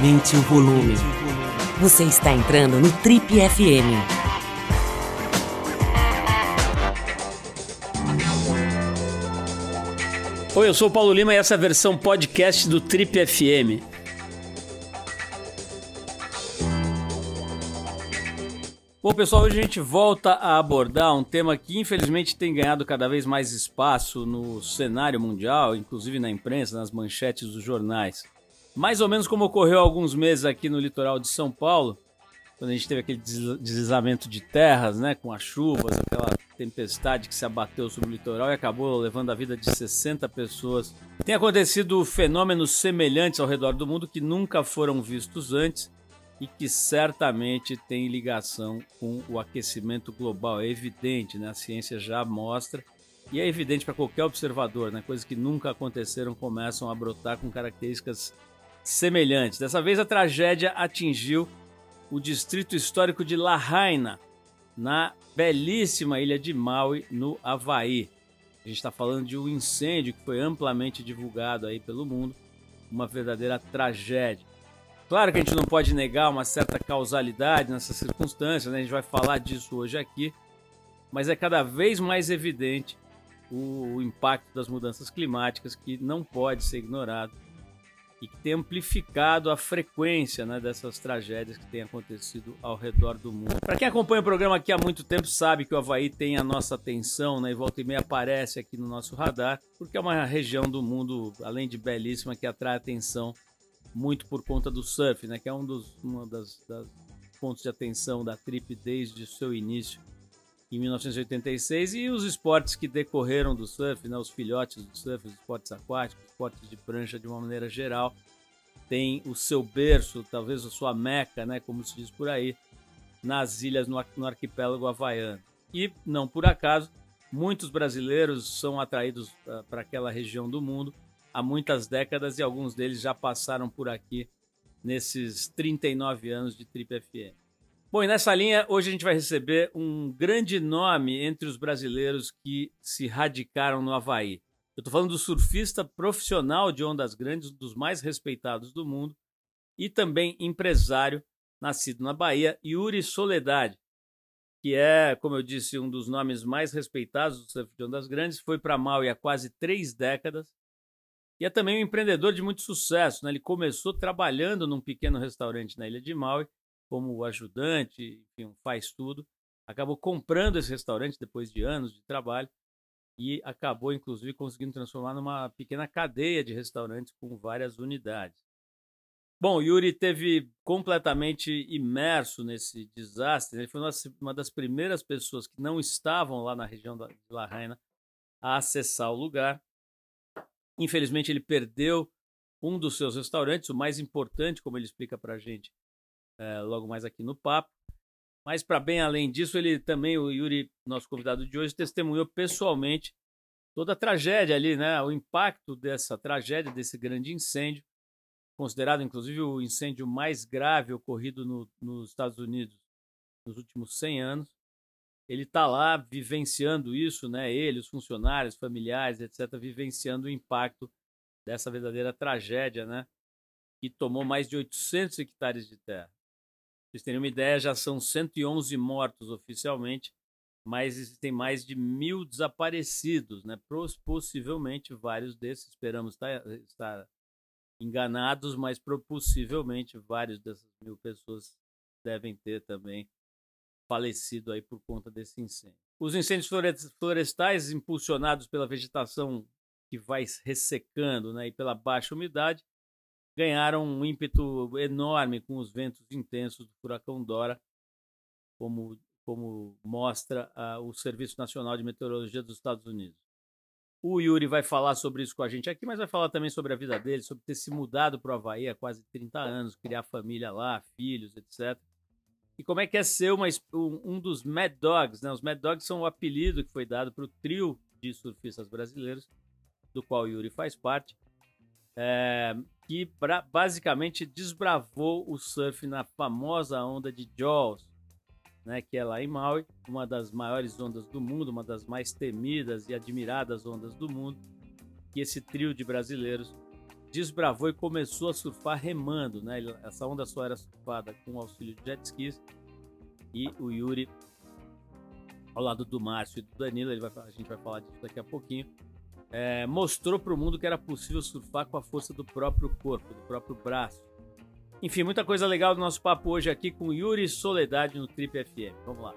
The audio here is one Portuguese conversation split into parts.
Aumente o volume. Você está entrando no Trip FM. Oi, eu sou o Paulo Lima e essa é a versão podcast do Trip FM. Bom, pessoal, hoje a gente volta a abordar um tema que infelizmente tem ganhado cada vez mais espaço no cenário mundial, inclusive na imprensa, nas manchetes dos jornais. Mais ou menos como ocorreu há alguns meses aqui no litoral de São Paulo, quando a gente teve aquele deslizamento de terras, né, com as chuvas, aquela tempestade que se abateu sobre o litoral e acabou levando a vida de 60 pessoas. Tem acontecido fenômenos semelhantes ao redor do mundo que nunca foram vistos antes e que certamente tem ligação com o aquecimento global. É evidente, né? a ciência já mostra e é evidente para qualquer observador, né? coisas que nunca aconteceram começam a brotar com características semelhantes. Dessa vez a tragédia atingiu o distrito histórico de Lahaina, na belíssima ilha de Maui, no Havaí. A gente está falando de um incêndio que foi amplamente divulgado aí pelo mundo, uma verdadeira tragédia. Claro que a gente não pode negar uma certa causalidade nessas circunstâncias, né? a gente vai falar disso hoje aqui, mas é cada vez mais evidente o, impacto das mudanças climáticas que não pode ser ignorado e que tem amplificado a frequência né, dessas tragédias que têm acontecido ao redor do mundo. Para quem acompanha o programa aqui há muito tempo, sabe que o Havaí tem a nossa atenção, né, e volta e meia aparece aqui no nosso radar, porque é uma região do mundo, além de belíssima, que atrai atenção muito por conta do surf, né, que é um dos uma das, das pontos de atenção da Trip desde o seu início em 1986 e os esportes que decorreram do surf, né, os filhotes do surf, os esportes aquáticos, esportes de prancha de uma maneira geral, tem o seu berço, talvez a sua meca, né, como se diz por aí, nas ilhas no, no arquipélago havaiano. E não por acaso, muitos brasileiros são atraídos uh, para aquela região do mundo há muitas décadas e alguns deles já passaram por aqui nesses 39 anos de Trip FM. Bom, e nessa linha, hoje a gente vai receber um grande nome entre os brasileiros que se radicaram no Havaí. Eu estou falando do surfista profissional de ondas grandes, dos mais respeitados do mundo, e também empresário, nascido na Bahia, Yuri Soledade, que é, como eu disse, um dos nomes mais respeitados do surf de ondas grandes, foi para Maui há quase três décadas, e é também um empreendedor de muito sucesso. Né? Ele começou trabalhando num pequeno restaurante na ilha de Maui como ajudante, enfim, faz tudo. Acabou comprando esse restaurante depois de anos de trabalho e acabou, inclusive, conseguindo transformar numa pequena cadeia de restaurantes com várias unidades. Bom, Yuri teve completamente imerso nesse desastre. Ele foi uma das primeiras pessoas que não estavam lá na região de La Reina a acessar o lugar. Infelizmente, ele perdeu um dos seus restaurantes, o mais importante, como ele explica para a gente, é, logo mais aqui no papo. Mas para bem além disso, ele também, o Yuri, nosso convidado de hoje, testemunhou pessoalmente toda a tragédia ali, né? O impacto dessa tragédia, desse grande incêndio, considerado inclusive o incêndio mais grave ocorrido no, nos Estados Unidos nos últimos 100 anos. Ele está lá vivenciando isso, né? Ele, os funcionários, familiares, etc., vivenciando o impacto dessa verdadeira tragédia, né? Que tomou mais de 800 hectares de terra vocês terem uma ideia, já são 111 mortos oficialmente, mas existem mais de mil desaparecidos, né? Possivelmente vários desses, esperamos estar, estar enganados, mas possivelmente vários dessas mil pessoas devem ter também falecido aí por conta desse incêndio. Os incêndios florestais, impulsionados pela vegetação que vai ressecando né, e pela baixa umidade, ganharam um ímpeto enorme com os ventos intensos do furacão Dora, como, como mostra uh, o Serviço Nacional de Meteorologia dos Estados Unidos. O Yuri vai falar sobre isso com a gente aqui, mas vai falar também sobre a vida dele, sobre ter se mudado para o Havaí há quase 30 anos, criar família lá, filhos, etc. E como é que é ser uma, um dos Mad Dogs, né? Os Mad Dogs são o apelido que foi dado para o trio de surfistas brasileiros, do qual o Yuri faz parte, é, que pra, basicamente desbravou o surf na famosa onda de Jaws, né, que é lá em Maui, uma das maiores ondas do mundo, uma das mais temidas e admiradas ondas do mundo, que esse trio de brasileiros desbravou e começou a surfar remando, né? Essa onda só era surfada com o auxílio de jet skis e o Yuri ao lado do Márcio e do Danilo, ele vai, a gente vai falar disso daqui a pouquinho, é, mostrou para o mundo que era possível surfar com a força do próprio corpo, do próprio braço. Enfim, muita coisa legal do nosso papo hoje aqui com Yuri Soledade no Trip FM. Vamos lá.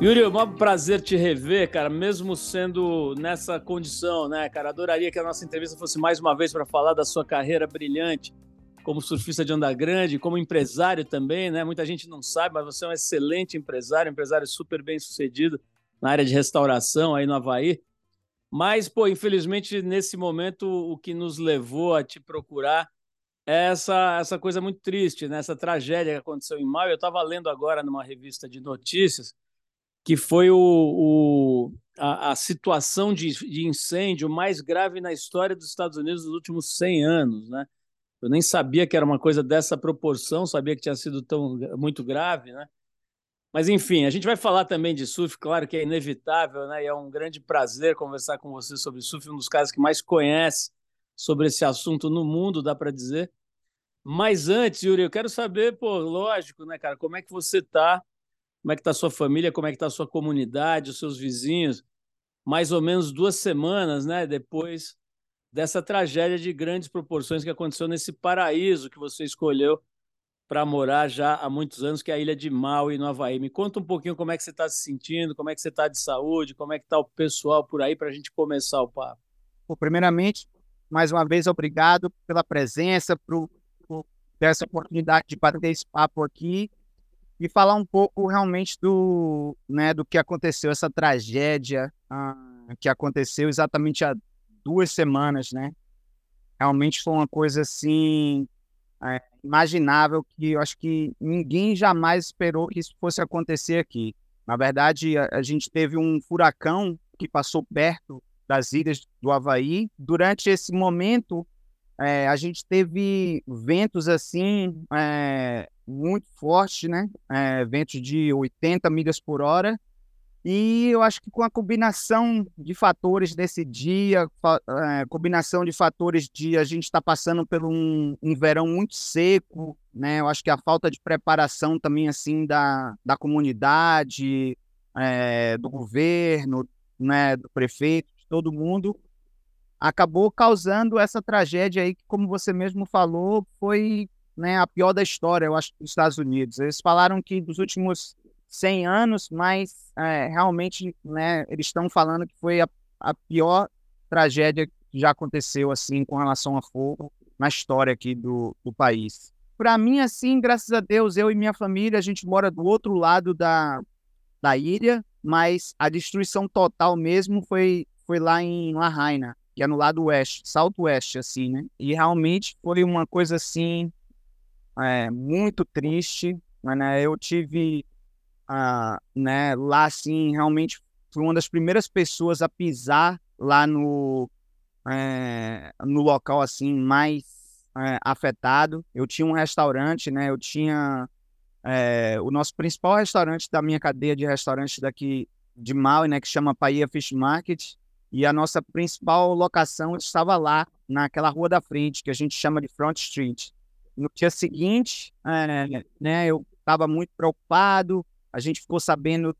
Yuri, é um prazer te rever, cara, mesmo sendo nessa condição, né, cara? Adoraria que a nossa entrevista fosse mais uma vez para falar da sua carreira brilhante como surfista de onda grande, como empresário também, né? Muita gente não sabe, mas você é um excelente empresário, empresário super bem sucedido na área de restauração aí no Havaí. Mas, pô, infelizmente, nesse momento, o que nos levou a te procurar é essa, essa coisa muito triste, né? essa tragédia que aconteceu em maio. Eu estava lendo agora numa revista de notícias que foi o, o a, a, situação de, de, incêndio mais grave na história dos Estados Unidos nos últimos 100 anos. Né? Eu nem sabia que era uma coisa dessa proporção, sabia que tinha sido tão muito grave. Né? Mas, enfim, a gente vai falar também de surf, claro que é inevitável, né? e é um grande prazer conversar com você sobre surf, um dos caras que mais conhece sobre esse assunto no mundo, dá para dizer. Mas antes, Yuri, eu quero saber, pô, lógico, né, cara, como é que você está como é que está a sua família, como é que está a sua comunidade, os seus vizinhos, mais ou menos duas semanas, né, depois dessa tragédia de grandes proporções que aconteceu nesse paraíso que você escolheu para morar já há muitos anos, que é a ilha de Maui, no Havaí. Me conta um pouquinho como é que você está se sentindo, como é que você está de saúde, como é que está o pessoal por aí para a gente começar o papo. Bom, primeiramente, mais uma vez, obrigado pela presença, por, por ter essa oportunidade de bater esse papo aqui e falar um pouco realmente do, né, do que aconteceu, essa tragédia ah, que aconteceu exatamente há duas semanas, né? Realmente foi uma coisa assim é, imaginável que eu acho que ninguém jamais esperou que isso fosse acontecer aqui. Na verdade, a, a gente teve um furacão que passou perto das ilhas do Havaí. Durante esse momento, é, a gente teve ventos assim é, muito fortes, né? É, ventos de 80 milhas por hora. E eu acho que com a combinação de fatores desse dia, é, combinação de fatores de a gente estar tá passando por um, um, verão muito seco, né? Eu acho que a falta de preparação também assim da, da comunidade, é, do governo, né? Do prefeito, de todo mundo, acabou causando essa tragédia aí que, como você mesmo falou, foi né, a pior da história, eu acho, dos Estados Unidos. Eles falaram que dos últimos 100 anos, mas é, realmente né, eles estão falando que foi a, a pior tragédia que já aconteceu assim com relação a fogo na história aqui do, do país. Para mim, assim, graças a Deus, eu e minha família, a gente mora do outro lado da, da ilha, mas a destruição total mesmo foi, foi lá em Lahaina que é no lado oeste, salto-oeste, assim, né? E realmente foi uma coisa, assim, é, muito triste, né? Eu tive, ah, né, lá, assim, realmente fui uma das primeiras pessoas a pisar lá no, é, no local, assim, mais é, afetado. Eu tinha um restaurante, né? Eu tinha é, o nosso principal restaurante da minha cadeia de restaurantes daqui de Maui, né? Que chama Paia Fish Market e a nossa principal locação estava lá, naquela rua da frente, que a gente chama de Front Street. No dia seguinte, né, eu estava muito preocupado, a gente ficou sabendo o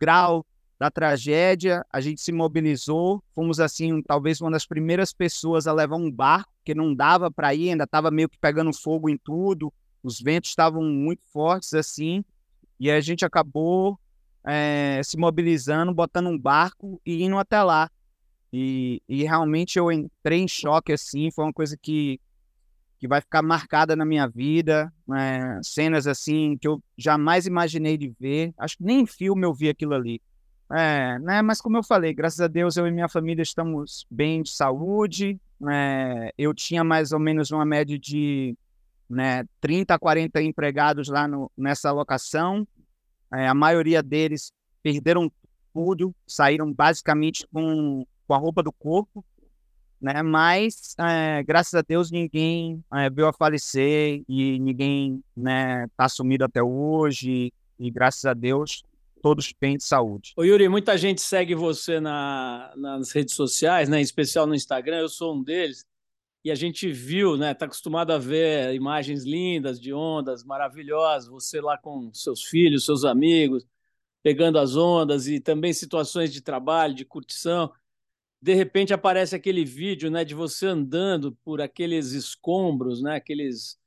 grau da tragédia, a gente se mobilizou, fomos assim, talvez uma das primeiras pessoas a levar um barco, que não dava para ir, ainda estava meio que pegando fogo em tudo, os ventos estavam muito fortes assim, e a gente acabou é, se mobilizando, botando um barco e indo até lá. E, e realmente eu entrei em choque, assim, foi uma coisa que, que vai ficar marcada na minha vida, né? cenas assim que eu jamais imaginei de ver, acho que nem em filme eu vi aquilo ali. É, né? Mas como eu falei, graças a Deus eu e minha família estamos bem de saúde. É, eu tinha mais ou menos uma média de né, 30 a 40 empregados lá no, nessa locação. É, a maioria deles perderam tudo, saíram basicamente com, com a roupa do corpo, né? Mas é, graças a Deus ninguém é, veio a falecer e ninguém, né, tá sumido até hoje. E graças a Deus todos bem de saúde. Ô Yuri, muita gente segue você na, nas redes sociais, né, em especial no Instagram, eu sou um deles, e a gente viu, né, tá acostumado a ver imagens lindas de ondas maravilhosas, você lá com seus filhos, seus amigos, pegando as ondas e também situações de trabalho, de curtição. De repente aparece aquele vídeo, né, de você andando por aqueles escombros, né, aqueles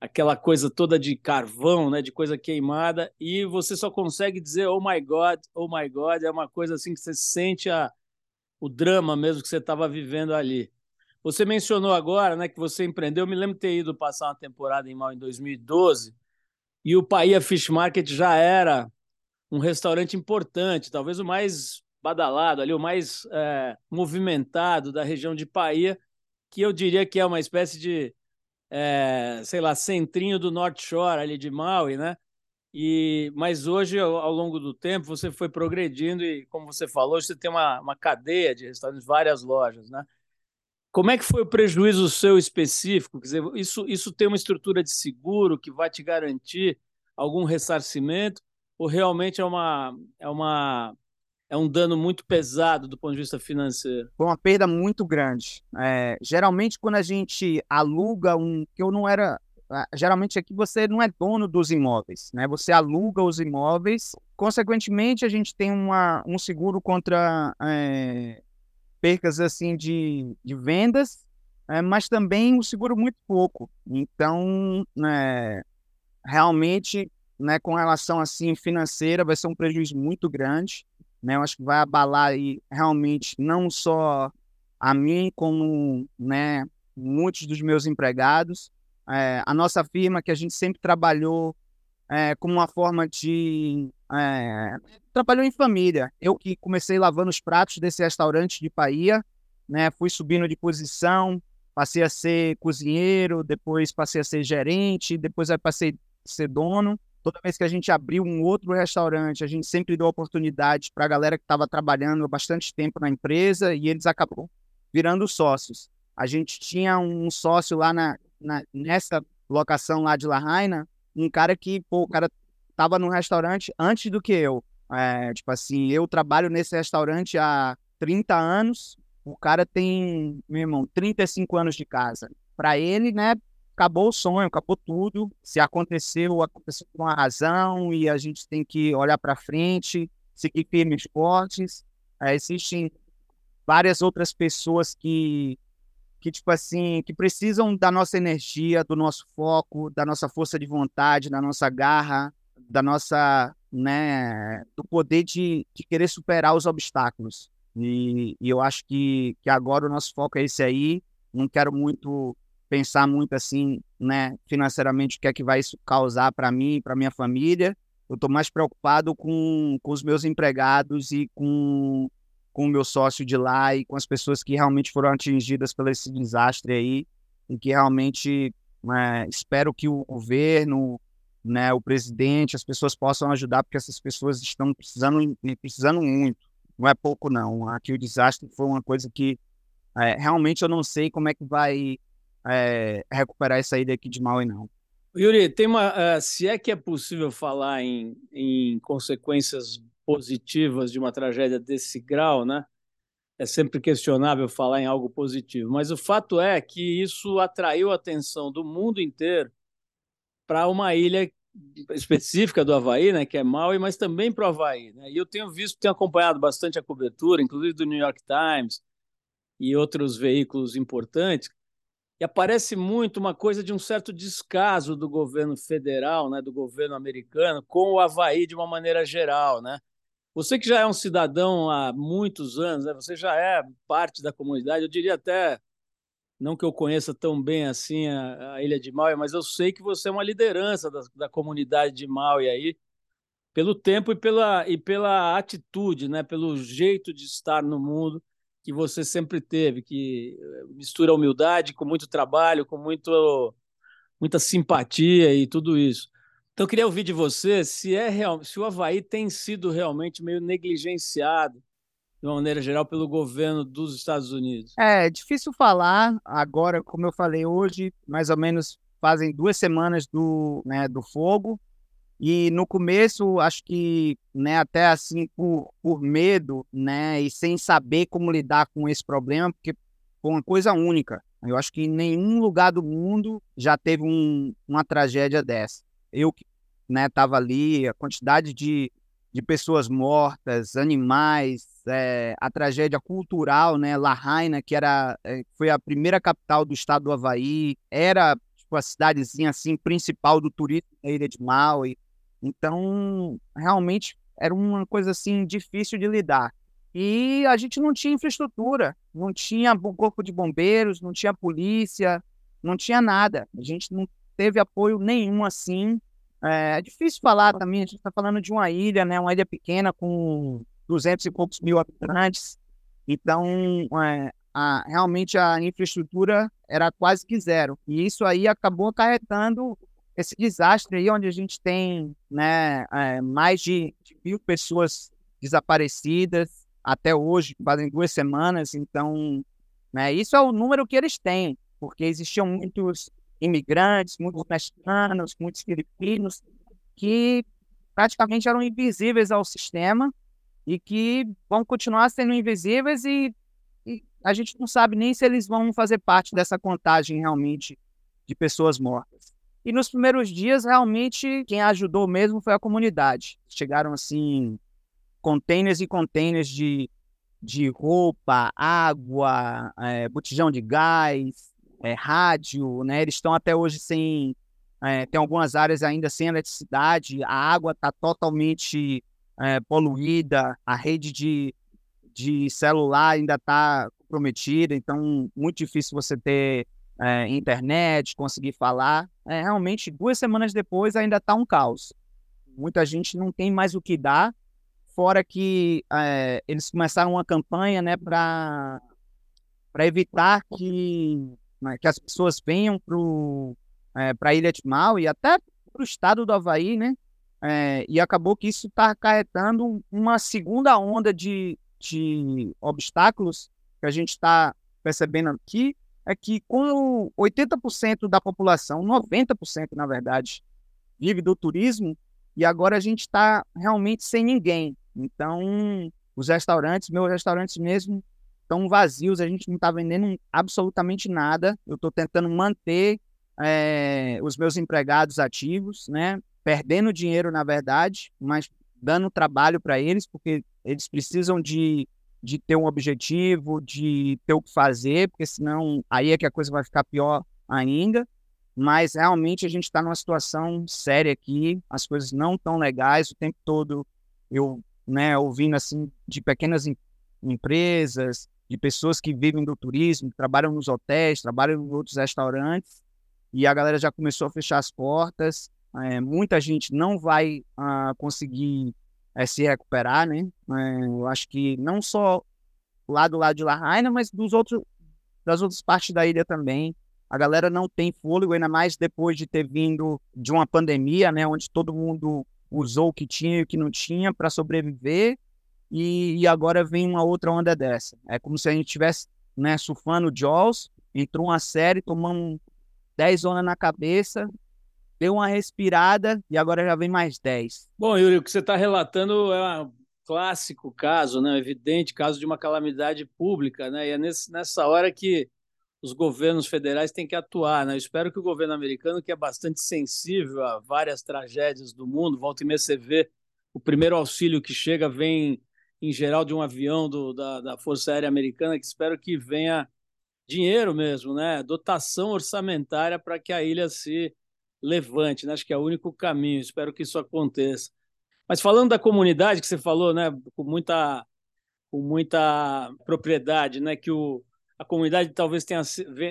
aquela coisa toda de carvão, né, de coisa queimada, e você só consegue dizer oh my god, oh my god, é uma coisa assim que você sente a, o drama mesmo que você estava vivendo ali. Você mencionou agora, né, que você empreendeu, eu me lembro de ter ido passar uma temporada em Mal em 2012, e o Paia Fish Market já era um restaurante importante, talvez o mais badalado ali, o mais é, movimentado da região de Paia, que eu diria que é uma espécie de é, sei lá, centrinho do North Shore ali de Maui, né? E, mas hoje, ao, ao, longo do tempo, você foi progredindo e, como você falou, você tem uma, uma cadeia de restaurantes, várias lojas, né? Como é que foi o prejuízo seu específico? Quer dizer, isso, isso tem uma estrutura de seguro que vai te garantir algum ressarcimento ou realmente é uma, é uma é um dano muito pesado do ponto de vista financeiro. Foi uma perda muito grande. É, geralmente, quando a gente aluga um. que eu não era. Geralmente aqui você não é dono dos imóveis, né? Você aluga os imóveis. Consequentemente, a gente tem uma, um seguro contra é, percas assim de, de vendas, é, mas também um seguro muito pouco. Então, é, realmente, né, com relação assim financeira, vai ser um prejuízo muito grande né? Eu acho que vai abalar aí realmente não só a mim, como né, muitos dos meus empregados. É, a nossa firma, que a gente sempre trabalhou é, como uma forma de. É, trabalhou em família. Eu que comecei lavando os pratos desse restaurante de Bahia, né, fui subindo de posição, passei a ser cozinheiro, depois passei a ser gerente, depois passei a ser dono toda vez que a gente abriu um outro restaurante, a gente sempre deu oportunidade para a galera que estava trabalhando há bastante tempo na empresa e eles acabam virando sócios. A gente tinha um sócio lá na, na nessa locação lá de Lahaina, um cara que, pô, o cara estava no restaurante antes do que eu. É, tipo assim, eu trabalho nesse restaurante há 30 anos, o cara tem, meu irmão, 35 anos de casa. Para ele, né, acabou o sonho, acabou tudo. Se aconteceu, aconteceu com a razão e a gente tem que olhar para frente, seguir firmes fortes. É, existem várias outras pessoas que, que, tipo assim, que precisam da nossa energia, do nosso foco, da nossa força de vontade, da nossa garra, da nossa, né, do poder de, de querer superar os obstáculos. E, e eu acho que, que agora o nosso foco é esse aí. Não quero muito pensar muito assim, né, financeiramente, o que é que vai isso causar para mim, para minha família. Eu estou mais preocupado com, com os meus empregados e com, com o meu sócio de lá e com as pessoas que realmente foram atingidas pelo esse desastre aí e que realmente né, espero que o governo, né, o presidente, as pessoas possam ajudar porque essas pessoas estão precisando, precisando muito. Não é pouco não. Aqui o desastre foi uma coisa que é, realmente eu não sei como é que vai é, recuperar essa ida aqui de Maui, não. Yuri, tem uma, uh, se é que é possível falar em, em consequências positivas de uma tragédia desse grau, né? É sempre questionável falar em algo positivo, mas o fato é que isso atraiu a atenção do mundo inteiro para uma ilha específica do Havaí, né, que é Maui, mas também para o Havaí. Né? E eu tenho visto, tenho acompanhado bastante a cobertura, inclusive do New York Times e outros veículos importantes, e aparece muito uma coisa de um certo descaso do governo federal, né, do governo americano, com o Havaí de uma maneira geral. Né? Você que já é um cidadão há muitos anos, né, você já é parte da comunidade, eu diria até, não que eu conheça tão bem assim a, a Ilha de Maui, mas eu sei que você é uma liderança da, da comunidade de Maui aí, pelo tempo e pela, e pela atitude, né, pelo jeito de estar no mundo que você sempre teve, que eh, mistura humildade com muito trabalho, com muito, muita simpatia e tudo isso. Então, eu queria ouvir de você se, é real, se o Havaí tem sido realmente meio negligenciado, de uma maneira geral, pelo governo dos Estados Unidos. É difícil falar agora, como eu falei hoje, mais ou menos fazem duas semanas do, né, do fogo, E no começo, acho que, né, até assim, por, por medo, né, e sem saber como lidar com esse problema, porque foi uma coisa única. Eu acho que em nenhum lugar do mundo já teve um, uma tragédia dessa. Eu que né, estava ali, a quantidade de, de pessoas mortas, animais, é, a tragédia cultural, né, Lahaina, que era, é, foi a primeira capital do estado do Havaí, era tipo, a cidadezinha assim, principal do turismo da ilha de Maui. Então, realmente era uma coisa assim difícil de lidar. E a gente não tinha infraestrutura, não tinha corpo de bombeiros, não tinha polícia, não tinha nada. A gente não teve apoio nenhum assim. É, é difícil falar também, a gente está falando de uma ilha, né? Uma ilha pequena com 200 e poucos mil habitantes. Então, é, a, realmente a infraestrutura era quase que zero. E isso aí acabou acarretando esse desastre aí, onde a gente tem né, é, mais de, de mil pessoas desaparecidas até hoje, fazem duas semanas. Então, né, isso é o número que eles têm, porque existiam muitos imigrantes, muitos mexicanos, muitos filipinos, que praticamente eram invisíveis ao sistema e que vão continuar sendo invisíveis e, e, a gente não sabe nem se eles vão fazer parte dessa contagem realmente de pessoas mortas. E nos primeiros dias, realmente, quem ajudou mesmo foi a comunidade. Chegaram, assim, containers e containers de, de roupa, água, é, botijão de gás, é, rádio, né? Eles estão até hoje sem... É, tem algumas áreas ainda sem eletricidade, a água está totalmente é, poluída, a rede de, de celular ainda está comprometida, então muito difícil você ter é, internet, conseguir falar. É, realmente, duas semanas depois ainda está um caos. Muita gente não tem mais o que dar, fora que é, eles começaram uma campanha né, para evitar que, né, que as pessoas venham para a Ilha de Mal e até para o estado do Havaí, né? E acabou que isso está acarretando uma segunda onda de, de obstáculos que a gente está percebendo aqui, é que com 80% da população, 90% na verdade, vive do turismo, e agora a gente está realmente sem ninguém. Então, os restaurantes, meus restaurantes mesmo, estão vazios, a gente não está vendendo absolutamente nada. Eu estou tentando manter é, os meus empregados ativos, né? perdendo dinheiro, na verdade, mas dando trabalho para eles, porque eles precisam de, de ter um objetivo, de ter o que fazer, porque senão aí é que a coisa vai ficar pior ainda. Mas realmente a gente está numa situação séria aqui, as coisas não estão legais, o tempo todo eu, né, ouvindo assim de pequenas em, empresas, de pessoas que vivem do turismo, que trabalham nos hotéis, trabalham em outros restaurantes, e a galera já começou a fechar as portas, é, muita gente não vai ah, conseguir é, se recuperar, né? É, eu acho que não só lá do lado de Lahaina, mas dos outros, das outras partes da ilha também. A galera não tem fôlego, ainda mais depois de ter vindo de uma pandemia, né? Onde todo mundo usou o que tinha e o que não tinha para sobreviver. E, e, agora vem uma outra onda dessa. É como se a gente estivesse né, surfando Jaws, entrou uma série, tomando 10 ondas na cabeça, deu uma respirada e agora já vem mais 10. Bom, Yuri, o que você está relatando é um clássico caso, né? um evidente caso de uma calamidade pública, né? e é nesse, nessa hora que os governos federais têm que atuar. Né? Eu espero que o governo americano, que é bastante sensível a várias tragédias do mundo, volta e meia você vê o primeiro auxílio que chega vem, em geral, de um avião do, da, da Força Aérea Americana, que espero que venha dinheiro mesmo, né? dotação orçamentária para que a ilha se levante, né? acho que é o único caminho, espero que isso aconteça. Mas falando da comunidade que você falou, né, com muita, com muita propriedade, né, que o, a comunidade talvez tenha,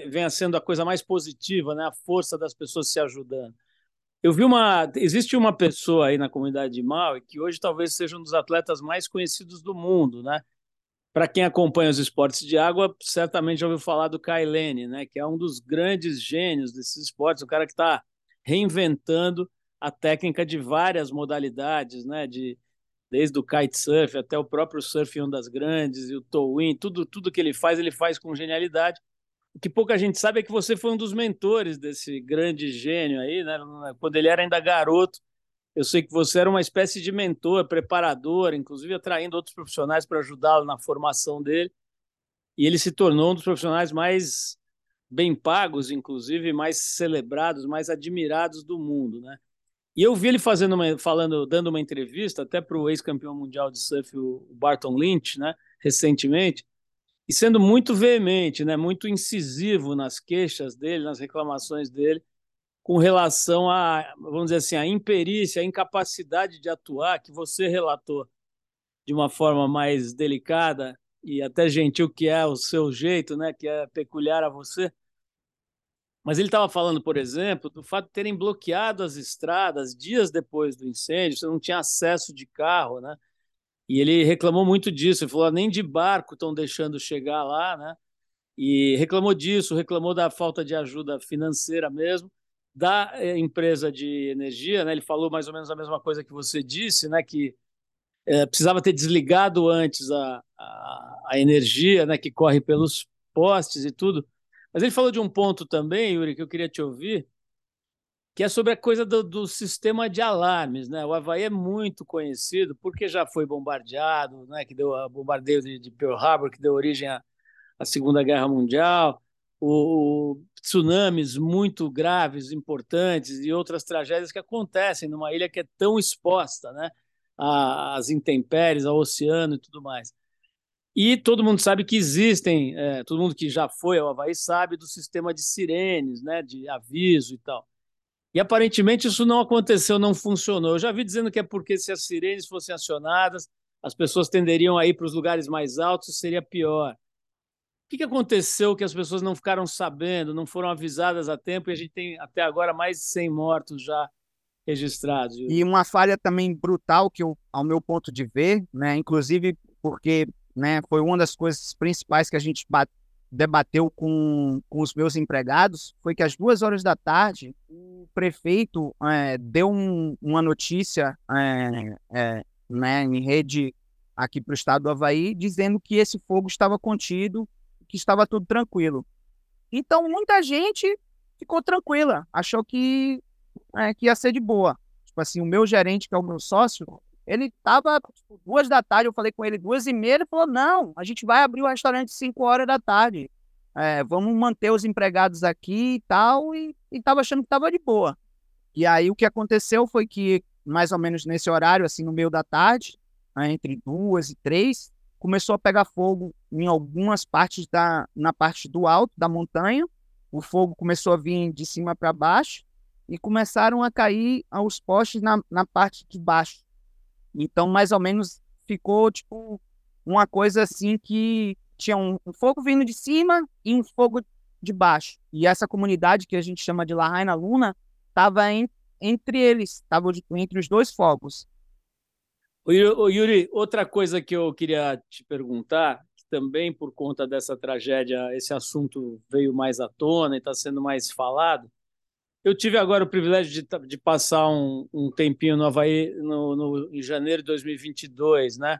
venha sendo a coisa mais positiva, né, a força das pessoas se ajudando. Eu vi uma, existe uma pessoa aí na comunidade de Maui que hoje talvez seja um dos atletas mais conhecidos do mundo, né? Para quem acompanha os esportes de água, certamente já ouviu falar do Kailene, né? Que é um dos grandes gênios desses esportes, o cara que está reinventando a técnica de várias modalidades, né? De, desde o kitesurf até o próprio surf em ondas grandes e o towing, tudo, tudo que ele faz, ele faz com genialidade. O que pouca gente sabe é que você foi um dos mentores desse grande gênio aí, né? Quando ele era ainda garoto, Eu sei que você era uma espécie de mentor, preparador, inclusive atraindo outros profissionais para ajudá-lo na formação dele. E ele se tornou um dos profissionais mais bem pagos, inclusive, mais celebrados, mais admirados do mundo, né? E eu vi ele fazendo uma, falando, dando uma entrevista até para o ex-campeão mundial de surf, o Barton Lynch, né, recentemente, e sendo muito veemente, né, muito incisivo nas queixas dele, nas reclamações dele, com relação a, vamos dizer assim, a imperícia, a incapacidade de atuar que você relatou de uma forma mais delicada e até gentil que é o seu jeito, né, que é peculiar a você. Mas ele estava falando, por exemplo, do fato de terem bloqueado as estradas dias depois do incêndio, você não tinha acesso de carro, né? E ele reclamou muito disso, ele falou, ah, nem de barco estão deixando chegar lá, né? E reclamou disso, reclamou da falta de ajuda financeira mesmo, da eh, empresa de energia, né? Ele falou mais ou menos a mesma coisa que você disse, né? Que é, precisava ter desligado antes a, a, a energia, né? Que corre pelos postes e tudo, mas ele falou de um ponto também, Yuri, que eu queria te ouvir, que é sobre a coisa do, do, sistema de alarmes. Né? O Havaí é muito conhecido porque já foi bombardeado, né? que deu o bombardeio de, de, Pearl Harbor, que deu origem à, à Segunda Guerra Mundial, o, o, tsunamis muito graves, importantes e outras tragédias que acontecem numa ilha que é tão exposta né? às intempéries, ao oceano e tudo mais. E todo mundo sabe que existem, é, todo mundo que já foi ao Havaí sabe do sistema de sirenes, né, de aviso e tal. E aparentemente isso não aconteceu, não funcionou. Eu já vi dizendo que é porque se as sirenes fossem acionadas, as pessoas tenderiam a ir para os lugares mais altos, seria pior. O que, aconteceu que as pessoas não ficaram sabendo, não foram avisadas a tempo e a gente tem até agora mais de 100 mortos já registrados? E uma falha também brutal que, eu, ao meu ponto de ver, né, inclusive porque né? Foi uma das coisas principais que a gente debateu com, com os meus empregados, foi que às duas horas da tarde o prefeito é, deu um, uma notícia é, é, né, em rede aqui para o estado do Havaí, dizendo que esse fogo estava contido, que estava tudo tranquilo. Então muita gente ficou tranquila, achou que, é, que ia ser de boa. Tipo assim, o meu gerente, que é o meu sócio, ele estava tipo, duas da tarde, eu falei com ele duas e meia, ele falou, não, a gente vai abrir o restaurante cinco horas da tarde. É, vamos manter os empregados aqui e tal, e estava achando que estava de boa. E aí o que aconteceu foi que, mais ou menos nesse horário, assim, no meio da tarde, né, entre duas e três, começou a pegar fogo em algumas partes da, na parte do alto da montanha. O fogo começou a vir de cima para baixo e começaram a cair aos postes na, na parte de baixo. Então, mais ou menos, ficou tipo uma coisa assim que tinha um, um fogo vindo de cima e um fogo de baixo. E essa comunidade que a gente chama de Lahaina Luna estava entre eles, estava entre os dois fogos. O Yuri, outra coisa que eu queria te perguntar, que também por conta dessa tragédia, esse assunto veio mais à tona e está sendo mais falado, eu tive agora o privilégio de, de passar um, um, tempinho no Havaí no, no, em janeiro de 2022, né?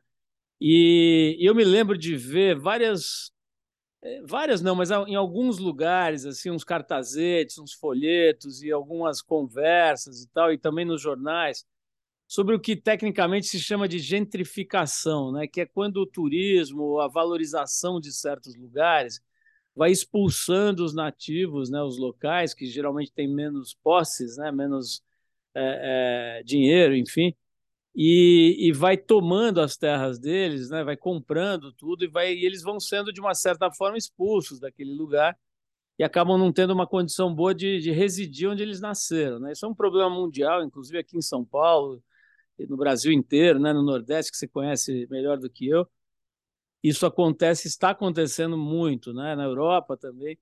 E, e eu me lembro de ver várias, eh, várias não, mas em alguns lugares, assim, uns cartazetes, uns folhetos e algumas conversas e tal, e também nos jornais, sobre o que tecnicamente se chama de gentrificação, né? Que é quando o turismo, a valorização de certos lugares vai expulsando os nativos, né, os locais, que geralmente têm menos posses, né, menos é, é, dinheiro, enfim, e, e, vai tomando as terras deles, né, vai comprando tudo e, vai, e eles vão sendo, de uma certa forma, expulsos daquele lugar e acabam não tendo uma condição boa de, de residir onde eles nasceram. Né? Isso é um problema mundial, inclusive aqui em São Paulo, no Brasil inteiro, né, no Nordeste, que você conhece melhor do que eu. Isso acontece, está acontecendo muito, né? na Europa também.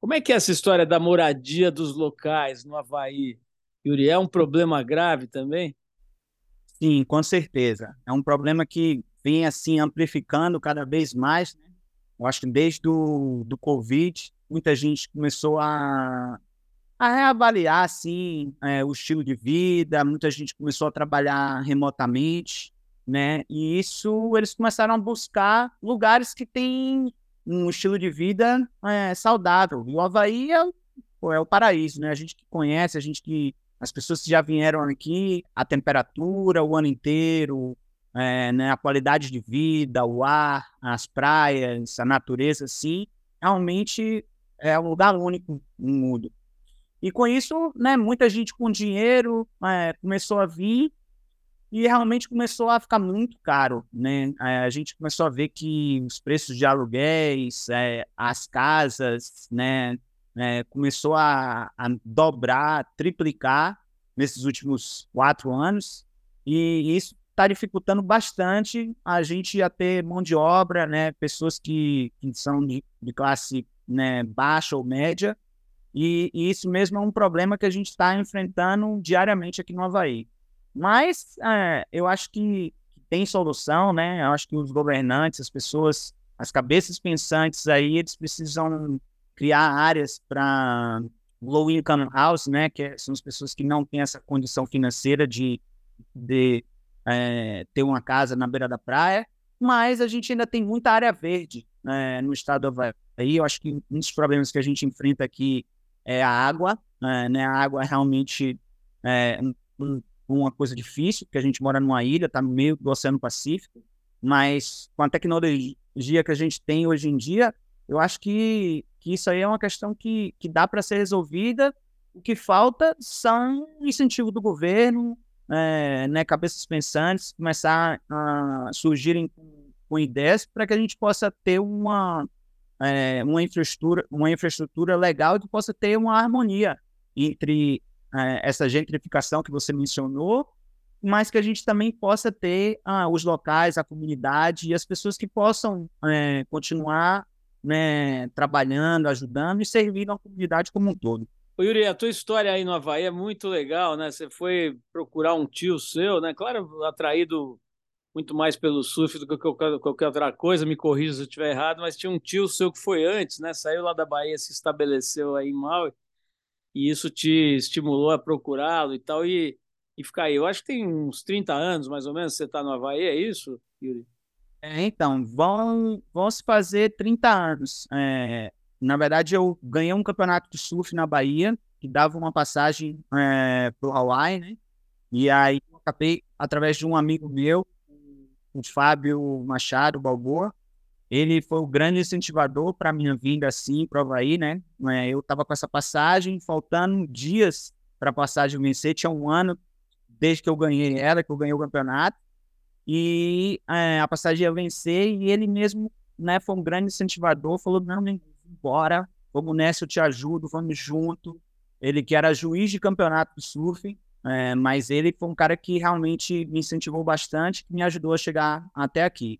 Como é que é essa história da moradia dos locais no Havaí? Yuri, é um problema grave também? Sim, com certeza. É um problema que vem assim amplificando cada vez mais. Né? Eu acho que desde o do Covid, muita gente começou a, a reavaliar assim, é, o estilo de vida, muita gente começou a trabalhar remotamente né? E isso eles começaram a buscar lugares que têm um estilo de vida é, saudável. O Havaí é, pô, é, o paraíso, né? A gente que conhece, a gente que as pessoas que já vieram aqui, a temperatura o ano inteiro, é, né, a qualidade de vida, o ar, as praias, a natureza, sim, realmente é um lugar único no mundo. E com isso, né, muita gente com dinheiro é, começou a vir e realmente começou a ficar muito caro, né? É, a gente começou a ver que os preços de aluguéis, é, as casas, né, é, começou a, a, dobrar, triplicar nesses últimos quatro anos, e isso está dificultando bastante a gente a ter mão de obra, né, pessoas que, que são de, de classe né, baixa ou média, e, e, isso mesmo é um problema que a gente está enfrentando diariamente aqui no Havaí. Mas é, eu acho que tem solução, né? Eu acho que os governantes, as pessoas, as cabeças pensantes aí, eles precisam criar áreas para low income house, né? Que são as pessoas que não têm essa condição financeira de, de é, ter uma casa na beira da praia. Mas a gente ainda tem muita área verde né, no estado do Havaí. Eu acho que um dos problemas que a gente enfrenta aqui é a água, é, né? A água realmente é um, uma coisa difícil, porque a gente mora numa ilha, está no meio do Oceano Pacífico, mas com a tecnologia que a gente tem hoje em dia, eu acho que, que isso aí é uma questão que, que dá para ser resolvida. O que falta são incentivo do governo, é, né, cabeças pensantes, começar a surgirem com, ideias para que a gente possa ter uma, é, uma, infraestrutura, uma infraestrutura legal que possa ter uma harmonia entre essa gentrificação que você mencionou, mas que a gente também possa ter ah, os locais, a comunidade e as pessoas que possam é, continuar né, trabalhando, ajudando e servindo a comunidade como um todo. Ô, Yuri, a tua história aí no Havaí é muito legal, né? Você foi procurar um tio seu, né? Claro, atraído muito mais pelo surf do que qualquer outra coisa, me corrija se eu estiver errado, mas tinha um tio seu que foi antes, né? Saiu lá da Bahia, se estabeleceu aí em Maui e isso te estimulou a procurá-lo e tal, e, e ficar aí. Eu acho que tem uns 30 anos, mais ou menos, você está no Havaí, é isso, Yuri? É, então, vão, vão se fazer 30 anos. É, na verdade, eu ganhei um campeonato de surf na Bahia, que dava uma passagem é, o Hawaii, né? E aí acabei, através de um amigo meu, o Fábio Machado Balboa, ele foi o grande incentivador para minha vinda assim para o Havaí, né? É, eu estava com essa passagem, faltando dias para a passagem vencer, tinha um ano desde que eu ganhei ela, que eu ganhei o campeonato, e é, a passagem ia vencer, e ele mesmo né, foi um grande incentivador, falou, não, bora, vamos nessa, eu te ajudo, vamos junto. Ele que era juiz de campeonato de surf, é, mas ele foi um cara que realmente me incentivou bastante, que me ajudou a chegar até aqui.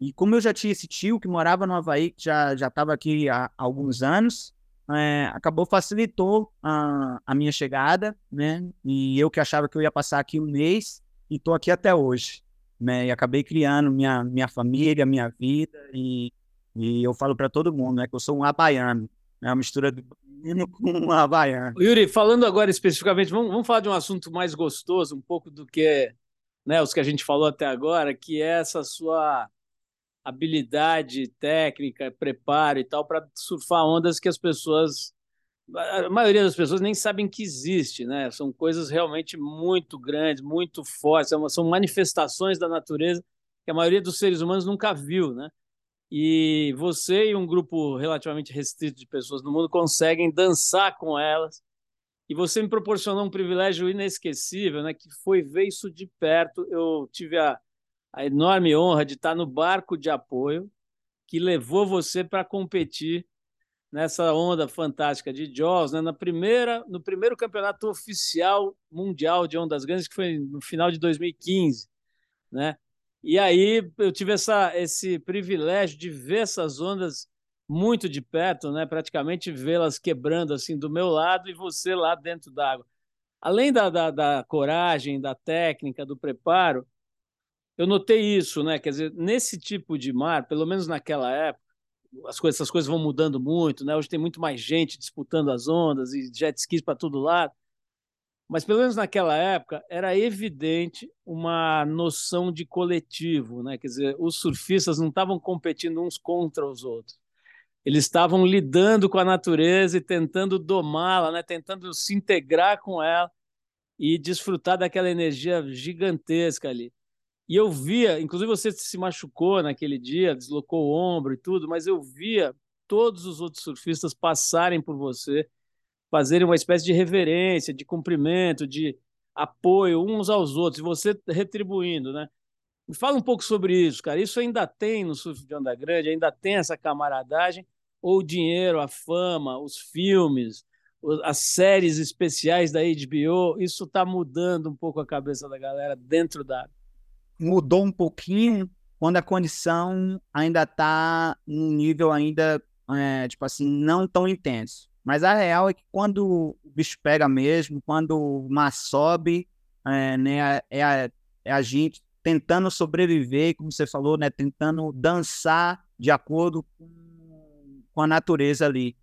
E como eu já tinha esse tio que morava no Havaí, que já estava aqui há alguns anos, é, acabou facilitou a, a, minha chegada, né? E eu que achava que eu ia passar aqui um mês, e estou aqui até hoje, né? E acabei criando minha, minha família, minha vida, e, e eu falo para todo mundo, né? Que eu sou um habaiano, né? Uma mistura do com um havaiano. Yuri, falando agora especificamente, vamos, vamos falar de um assunto mais gostoso, um pouco do que né, os que a gente falou até agora, que é essa sua habilidade técnica, preparo e tal para surfar ondas que as pessoas a maioria das pessoas nem sabem que existe, né? São coisas realmente muito grandes, muito fortes, são manifestações da natureza que a maioria dos seres humanos nunca viu, né? E você e um grupo relativamente restrito de pessoas no mundo conseguem dançar com elas. E você me proporcionou um privilégio inesquecível, né? Que foi ver isso de perto. Eu tive a, a enorme honra de estar no barco de apoio que levou você para competir nessa onda fantástica de Jaws, né? na primeira, no primeiro campeonato oficial mundial de ondas grandes, que foi no final de 2015. Né? E aí eu tive essa, esse privilégio de ver essas ondas muito de perto, né? praticamente vê-las quebrando assim do meu lado e você lá dentro d'água. Além da, da, da coragem, da técnica, do preparo, eu notei isso, né? Quer dizer, nesse tipo de mar, pelo menos naquela época, as coisas, essas coisas vão mudando muito, né? Hoje tem muito mais gente disputando as ondas e jet skis para todo lado. Mas pelo menos naquela época era evidente uma noção de coletivo, né? Quer dizer, os surfistas não estavam competindo uns contra os outros. Eles estavam lidando com a natureza e tentando domá-la, né? Tentando se integrar com ela e desfrutar daquela energia gigantesca ali. E eu via, inclusive você se machucou naquele dia, deslocou o ombro e tudo, mas eu via todos os outros surfistas passarem por você, fazerem uma espécie de reverência, de cumprimento, de apoio uns aos outros, e você retribuindo, né? Me fala um pouco sobre isso, cara. Isso ainda tem no surf de onda grande, ainda tem essa camaradagem, ou o dinheiro, a fama, os filmes, as séries especiais da HBO, isso está mudando um pouco a cabeça da galera dentro da mudou um pouquinho quando a condição ainda está num nível ainda, é, tipo assim, não tão intenso. Mas a real é que quando o bicho pega mesmo, quando o mar sobe, é, né, é, a, é a gente tentando sobreviver, como você falou, né, tentando dançar de acordo com, com a natureza ali.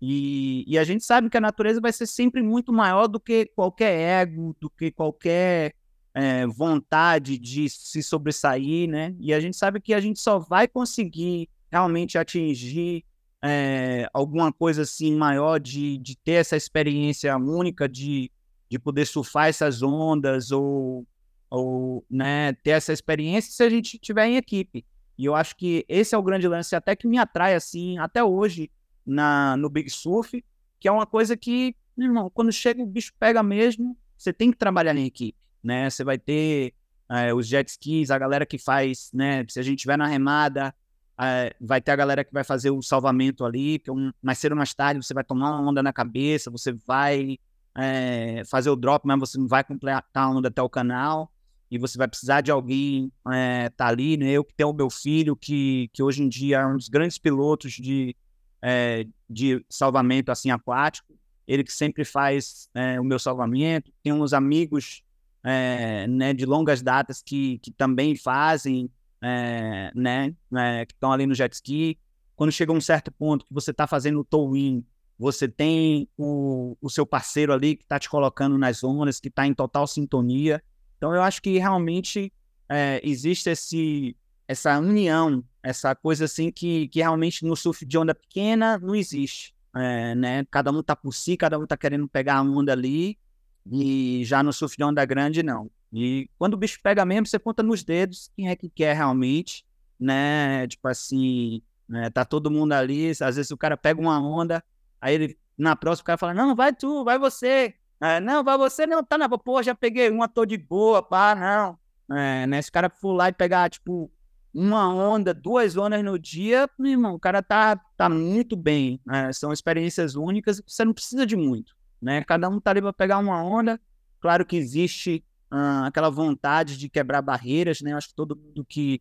E, e, a gente sabe que a natureza vai ser sempre muito maior do que qualquer ego, do que qualquer é, vontade de se sobressair, né? E a gente sabe que a gente só vai conseguir realmente atingir é, alguma coisa assim maior de, de ter essa experiência única de, de poder surfar essas ondas ou, ou né, ter essa experiência se a gente estiver em equipe. E eu acho que esse é o grande lance até que me atrai assim até hoje na no Big Surf, que é uma coisa que, irmão, quando chega o bicho pega mesmo, você tem que trabalhar em equipe né? Você vai ter é, os jet skis, a galera que faz, né? Se a gente tiver na remada, é, vai ter a galera que vai fazer o salvamento ali, que um, mais cedo ou mais tarde você vai tomar uma onda na cabeça, você vai é, fazer o drop, mas você não vai completar a onda até o canal e você vai precisar de alguém é, tá ali, né? Eu que tenho o meu filho, que, que hoje em dia é um dos grandes pilotos de, é, de salvamento assim aquático, ele que sempre faz é, o meu salvamento. Tem uns amigos é, né, de longas datas que, que também fazem, é, né, é, que estão ali no jet ski. Quando chega um certo ponto que você está fazendo o tow-in, você tem o, o seu parceiro ali que está te colocando nas zonas, que está em total sintonia. Então, eu acho que realmente é, existe esse, essa união, essa coisa assim que, que realmente no surf de onda pequena não existe. É, né? Cada um está por si, cada um está querendo pegar a onda ali, e já no surf de onda grande, não. E quando o bicho pega mesmo, você conta nos dedos quem é que quer realmente, né? Tipo assim, né? tá todo mundo ali. Às vezes o cara pega uma onda, aí ele, na próxima o cara fala: Não, vai tu, vai você. É, não, vai você, não, tá na pô, já peguei uma, tô de boa, pá, não. É, né? Se o cara for lá e pegar, tipo, uma onda, duas ondas no dia, meu irmão, o cara tá, tá muito bem. Né? São experiências únicas, você não precisa de muito né? Cada um tá ali para pegar uma onda. Claro que existe aquela vontade de quebrar barreiras, né? Acho que todo mundo que,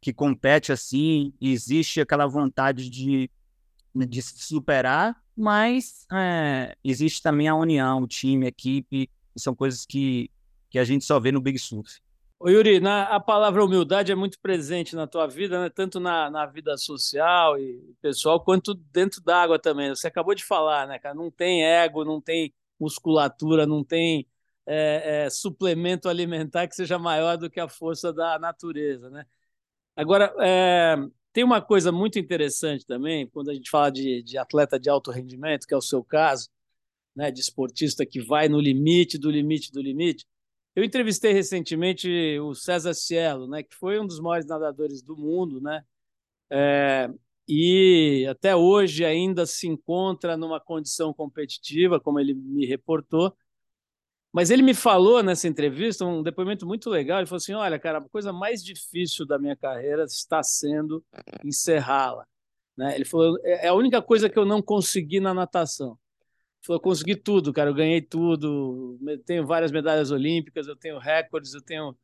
que compete assim, existe aquela vontade de, de se superar, mas é, existe também a união, o time, a equipe, são coisas que, que a gente só vê no Big Surf. Ô Yuri, na, a palavra humildade é muito presente na tua vida, né? tanto na, na vida social e pessoal, quanto dentro d'água também. Você acabou de falar, né, cara? Não tem ego, não tem musculatura, não tem é, é, suplemento alimentar que seja maior do que a força da natureza, né? Agora, é, tem uma coisa muito interessante também, quando a gente fala de, de atleta de alto rendimento, que é o seu caso, né, de esportista que vai no limite do limite do limite, eu entrevistei recentemente o César Cielo, né, que foi um dos maiores nadadores do mundo, né? É, e até hoje ainda se encontra numa condição competitiva, como ele me reportou. Mas ele me falou nessa entrevista um depoimento muito legal. Ele falou assim: Olha, cara, a coisa mais difícil da minha carreira está sendo encerrá-la. Né? Ele falou: é, é a única coisa que eu não consegui na natação falou, consegui tudo, cara, eu ganhei tudo, tenho várias medalhas olímpicas, eu tenho recordes, eu tenho...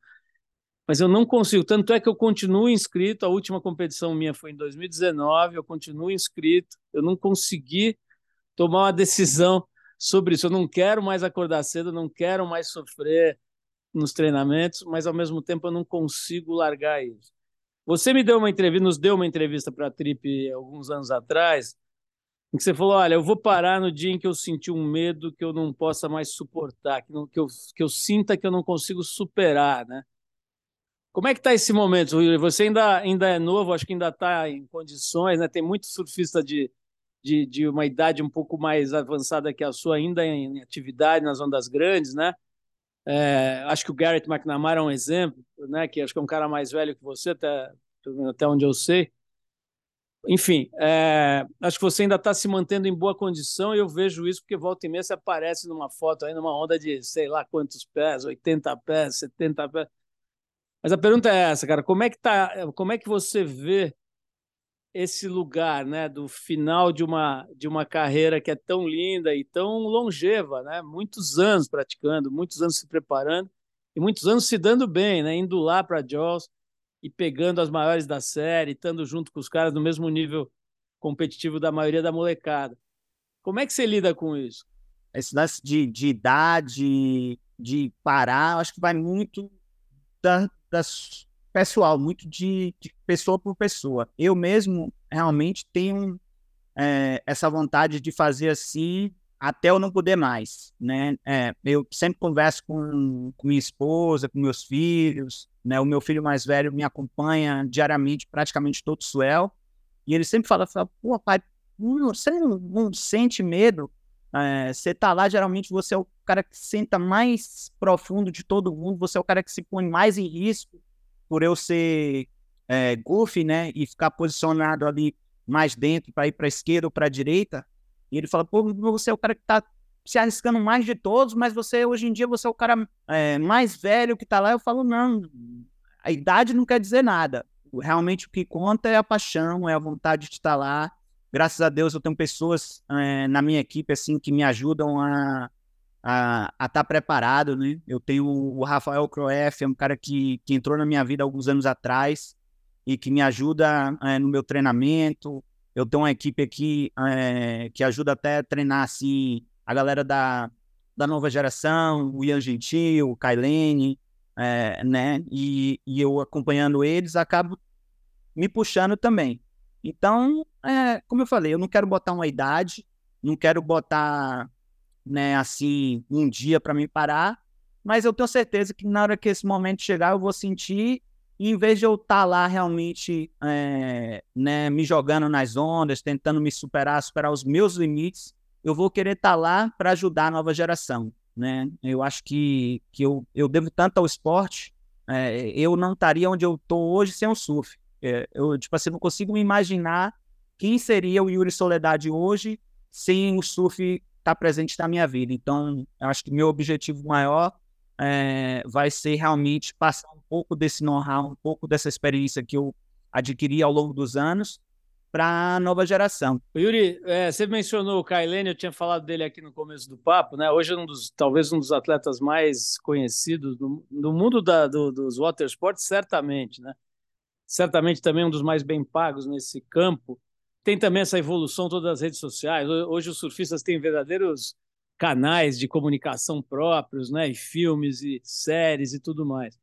Mas eu não consigo, tanto é que eu continuo inscrito, a última competição minha foi em 2019, eu continuo inscrito, eu não consegui tomar uma decisão sobre isso, eu não quero mais acordar cedo, não quero mais sofrer nos treinamentos, mas ao mesmo tempo eu não consigo largar isso. Você me deu uma entrevista, nos deu uma entrevista para a Trip alguns anos atrás, em que você falou, olha, eu vou parar no dia em que eu sentir um medo que eu não possa mais suportar, que, não, que, eu, que eu sinta que eu não consigo superar, né? Como é que está esse momento, Rui? Você ainda, ainda é novo, acho que ainda está em condições, né? Tem muito surfista de, de, de, uma idade um pouco mais avançada que a sua, ainda em atividade nas ondas grandes, né? É, acho que o Garrett McNamara é um exemplo, né? Que acho que é um cara mais velho que você, até, até onde eu sei. Enfim, é, acho que você ainda está se mantendo em boa condição e eu vejo isso porque volta e meia você aparece numa foto aí numa onda de sei lá quantos pés, 80 pés, 70 pés. Mas a pergunta é essa, cara, como é que tá, como é que você vê esse lugar, né, do final de uma de uma carreira que é tão linda e tão longeva, né? Muitos anos praticando, muitos anos se preparando e muitos anos se dando bem, né? Indo lá para Jaws e pegando as maiores da série, estando junto com os caras no mesmo nível competitivo da maioria da molecada. Como é que você lida com isso? Esse lance de, de idade, de parar, acho que vai muito da, pessoal, muito de, de, pessoa por pessoa. Eu mesmo realmente tenho é, essa vontade de fazer assim até eu não poder mais, né? É, eu sempre converso com, com minha esposa, com meus filhos, né? O meu filho mais velho me acompanha diariamente, praticamente todo suel, e ele sempre fala, fala pô, pai, você não, não sente medo? É, você tá lá, geralmente você é o cara que senta mais profundo de todo mundo, você é o cara que se põe mais em risco por eu ser é, goofy, né? E ficar posicionado ali mais dentro para ir para esquerda ou para direita. E ele fala, pô, você é o cara que tá se arriscando mais de todos, mas você, hoje em dia, você é o cara é, mais velho que tá lá. Eu falo, não, a idade não quer dizer nada. Realmente o que conta é a paixão, é a vontade de estar lá. Graças a Deus eu tenho pessoas é, na minha equipe assim que me ajudam a a estar tá preparado, né? Eu tenho o Rafael Croef, é um cara que, que entrou na minha vida alguns anos atrás e que me ajuda é, no meu treinamento. Eu tenho uma equipe aqui é, que ajuda até a treinar assim, a galera da, da nova geração, o Ian Gentil, o Kailene, é, né? E, e eu acompanhando eles, acabo me puxando também. Então, é, como eu falei, eu não quero botar uma idade, não quero botar, né, assim, um dia para me parar, mas eu tenho certeza que na hora que esse momento chegar, eu vou sentir em vez de eu estar tá lá realmente é, né, me jogando nas ondas, tentando me superar, superar os meus limites, eu vou querer estar tá lá para ajudar a nova geração. Né? Eu acho que, que eu, eu devo tanto ao esporte, é, eu não estaria onde eu estou hoje sem o surf. É, eu tipo assim, não consigo me imaginar quem seria o Yuri Soledade hoje sem o surf estar tá presente na minha vida. Então, eu acho que meu objetivo maior é, vai ser realmente passar um pouco desse know-how, um pouco dessa experiência que eu adquiri ao longo dos anos para a nova geração. Yuri, é, você mencionou o Kailene, eu tinha falado dele aqui no começo do papo, né? Hoje é um dos, talvez um dos atletas mais conhecidos no, mundo da, do, dos water sports, certamente, né? Certamente também um dos mais bem pagos nesse campo. Tem também essa evolução todas as redes sociais. Hoje os surfistas têm verdadeiros canais de comunicação próprios, né, e filmes e séries e tudo mais.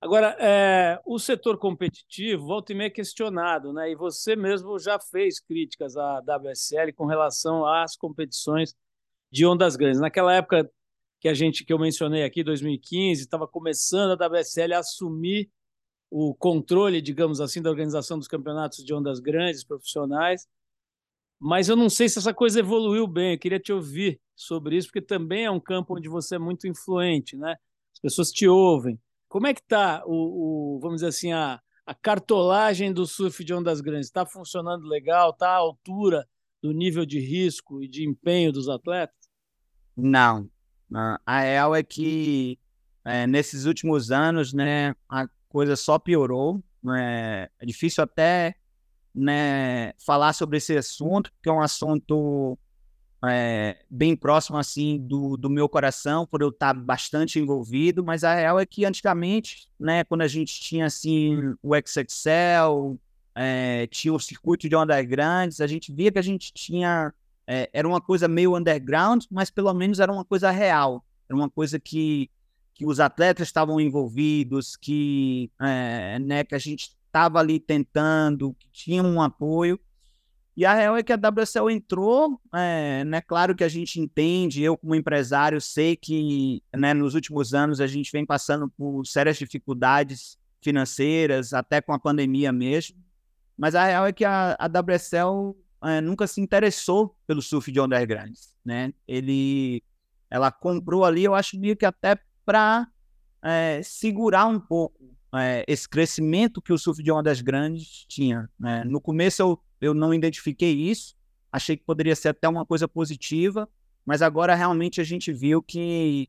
Agora, é, o setor competitivo volta e meia é questionado, né? E você mesmo já fez críticas à WSL com relação às competições de ondas grandes. Naquela época que a gente que eu mencionei aqui, 2015, estava começando a WSL a assumir o controle, digamos assim, da organização dos campeonatos de ondas grandes profissionais mas eu não sei se essa coisa evoluiu bem. Eu queria te ouvir sobre isso, porque também é um campo onde você é muito influente, né? As pessoas te ouvem. Como é que está o, o, vamos dizer assim, a, a cartolagem do surf de ondas grandes? Está funcionando legal? Está à altura do nível de risco e de empenho dos atletas? Não. A real é que é, nesses últimos anos, né, a coisa só piorou. Né? É difícil até né, falar sobre esse assunto, que é um assunto é, bem próximo assim do, do meu coração, por eu estar bastante envolvido, mas a real é que antigamente, né, quando a gente tinha assim o XXL, é, tinha o circuito de ondas grandes, a gente via que a gente tinha é, era uma coisa meio underground, mas pelo menos era uma coisa real, era uma coisa que que os atletas estavam envolvidos, que, é, né, que a gente estava ali tentando, que tinha um apoio. E a real é que a WSL entrou, é, né? Claro que a gente entende, eu como empresário sei que né, nos últimos anos a gente vem passando por sérias dificuldades financeiras, até com a pandemia mesmo. Mas a real é que a, a WSL é, nunca se interessou pelo surf de grandes, né? Ele, ela comprou ali, eu acho meio que até para é, segurar um pouco é, esse crescimento que o surf de ondas grandes tinha. Né? No começo eu, eu não identifiquei isso, achei que poderia ser até uma coisa positiva, mas agora realmente a gente viu que,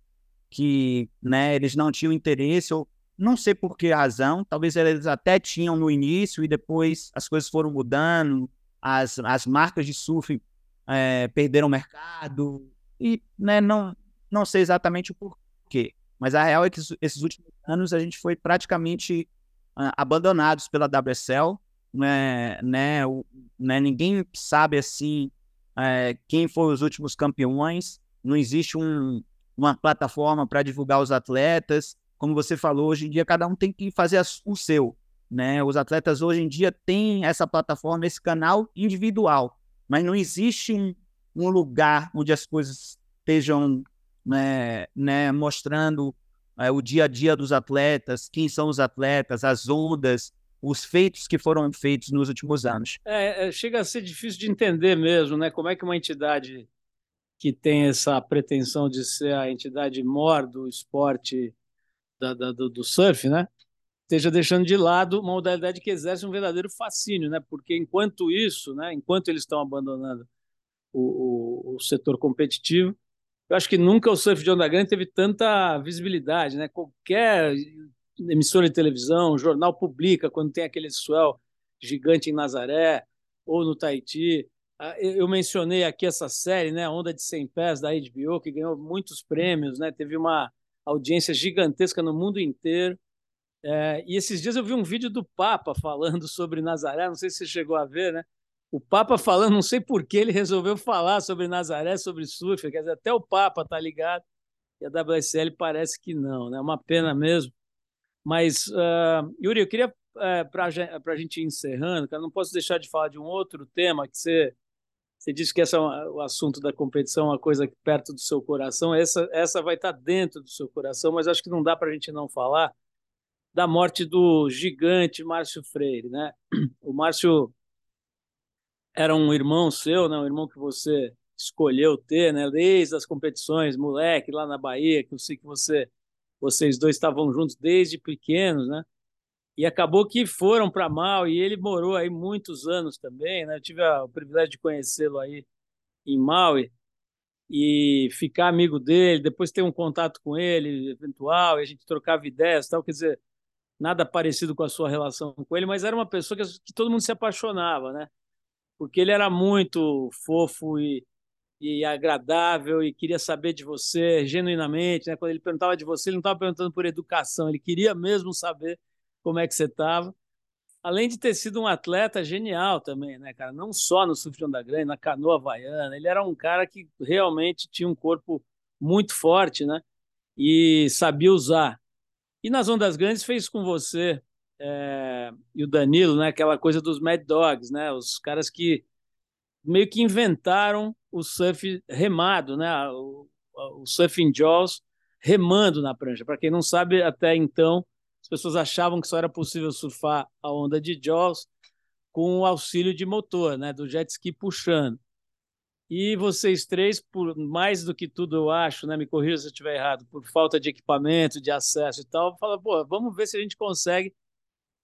que né, eles não tinham interesse, ou não sei por que razão, talvez eles até tinham no início e depois as coisas foram mudando, as, as marcas de surf é, perderam mercado, e né, não, não sei exatamente o porquê. Mas a real é que esses últimos anos a gente foi praticamente uh, abandonados pela WSL, né, né, o, né, ninguém sabe assim é, quem foram os últimos campeões, não existe um, uma plataforma para divulgar os atletas, como você falou, hoje em dia cada um tem que fazer o seu, né? Os atletas hoje em dia têm essa plataforma, esse canal individual, mas não existe um, um lugar onde as coisas estejam né, né, mostrando é, o dia a dia dos atletas, quem são os atletas, as ondas, os feitos que foram feitos nos últimos anos. É, é, chega a ser difícil de entender mesmo, né? Como é que uma entidade que tem essa pretensão de ser a entidade mor do esporte da, da, do, do, surf, né? Esteja deixando de lado uma modalidade que exerce um verdadeiro fascínio, né? Porque enquanto isso, né? Enquanto eles estão abandonando o, o, o setor competitivo, eu acho que nunca o surf de onda grande teve tanta visibilidade, né? Qualquer emissora de televisão, jornal publica quando tem aquele swell gigante em Nazaré ou no Tahiti. Ah, eu mencionei aqui essa série, né, Onda de 100 Pés da HBO, que ganhou muitos prêmios, né? Teve uma audiência gigantesca no mundo inteiro. É, e esses dias eu vi um vídeo do Papa falando sobre Nazaré, não sei se você chegou a ver, né? O Papa falando, não sei por que ele resolveu falar sobre Nazaré, sobre surf, quer dizer, até o Papa está ligado, e a WSL parece que não, né? Uma pena mesmo. Mas, uh, Yuri, eu queria, uh, é, para a gente ir encerrando, cara, não posso deixar de falar de um outro tema que você, você disse que esse é o assunto da competição, uma coisa perto do seu coração, essa, essa vai estar tá dentro do seu coração, mas acho que não dá para a gente não falar da morte do gigante Márcio Freire, né? O Márcio era um irmão seu, né? Um irmão que você escolheu ter, né? Desde as competições, moleque, lá na Bahia, que eu sei que você, vocês dois estavam juntos desde pequenos, né? E acabou que foram para Mal e ele morou aí muitos anos também, né? Eu tive o privilégio de conhecê-lo aí em Maui e ficar amigo dele, depois ter um contato com ele eventual, e a gente trocava ideias, tal, quer dizer, nada parecido com a sua relação com ele, mas era uma pessoa que, que todo mundo se apaixonava, né? Porque ele era muito fofo e, e agradável e queria saber de você genuinamente. Né? Quando ele perguntava de você, ele não estava perguntando por educação, ele queria mesmo saber como é que você estava. Além de ter sido um atleta genial também, né, cara? Não só no surf de onda grande, na canoa havaiana. Ele era um cara que realmente tinha um corpo muito forte, né? E sabia usar. E nas ondas grandes fez com você é, e o Danilo, né? Aquela coisa dos Mad Dogs, né? Os caras que meio que inventaram o surf remado, né? O, o surfing jaws remando na prancha. Para quem não sabe, até então as pessoas achavam que só era possível surfar a onda de jaws com o auxílio de motor, né? Do jet ski puxando. E vocês três, por mais do que tudo, eu acho, né? Me corrija se eu estiver errado, por falta de equipamento, de acesso e tal, fala, pô, vamos ver se a gente consegue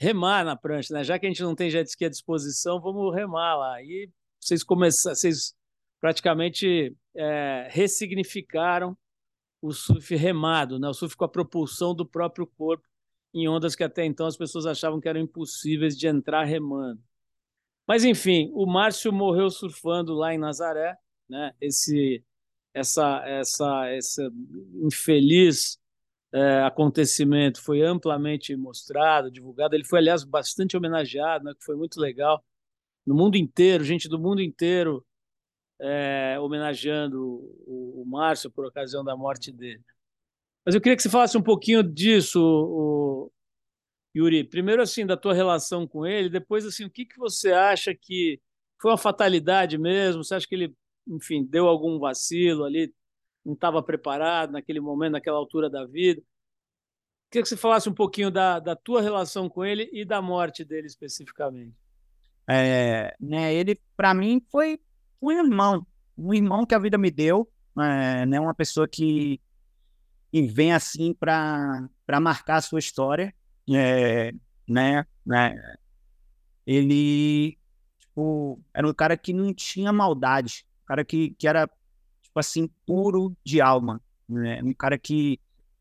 remar na prancha, né? Já que a gente não tem jet ski à disposição, vamos remar lá. E vocês começaram, vocês praticamente é, ressignificaram o surf remado, né? O surf com a propulsão do próprio corpo em ondas que até então as pessoas achavam que eram impossíveis de entrar remando. Mas enfim, o Márcio morreu surfando lá em Nazaré, né? Esse essa essa essa infeliz é, acontecimento foi amplamente mostrado, divulgado. Ele foi, aliás, bastante homenageado, né, que foi muito legal. No mundo inteiro, gente do mundo inteiro é, homenageando o, o Márcio por ocasião da morte dele. Mas eu queria que você falasse um pouquinho disso, o, Yuri. Primeiro, assim, da tua relação com ele, depois, assim, o que, que você acha que foi uma fatalidade mesmo? Você acha que ele, enfim, deu algum vacilo ali, não estava preparado naquele momento, naquela altura da vida. Queria que você falasse um pouquinho da, da tua relação com ele e da morte dele especificamente. É, né, ele, para mim, foi um irmão, um irmão que a vida me deu, é, né, uma pessoa que, e vem assim para marcar a sua história, é, né, né? Ele tipo, era um cara que não tinha maldade, um cara que, que era tipo assim puro de alma, né? Um cara que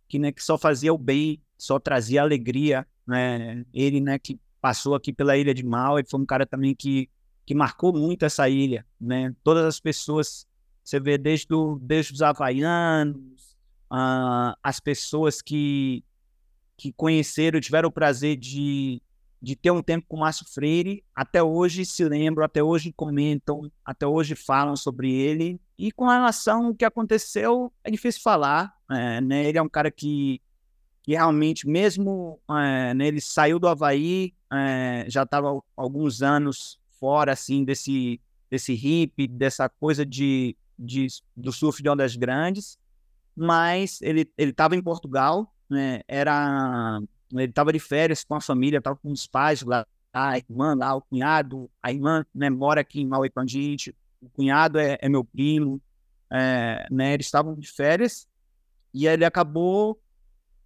que, né, que só fazia o bem, só trazia alegria, né? Ele, né, que passou aqui pela Ilha de Mal, foi um cara também que que marcou muito essa ilha, né? Todas as pessoas, você vê desde, desde os havaianos, uh, as pessoas que, que conheceram, tiveram o prazer de, de ter um tempo com o Márcio Freire, até hoje se lembram, até hoje comentam, até hoje falam sobre ele. E com relação ao que aconteceu, é difícil falar. É, né? Ele é um cara que, que realmente, mesmo é, né, ele saiu do Havaí, é, já estava alguns anos fora assim desse desse hip, dessa coisa de, de do surf de ondas grandes, mas ele estava em Portugal, né? Era ele estava de férias com a família, estava com os pais lá, a irmã lá, o cunhado, a irmã né, mora aqui em Maui com a gente, o cunhado é, é meu primo, é, né? Eles estavam de férias e ele acabou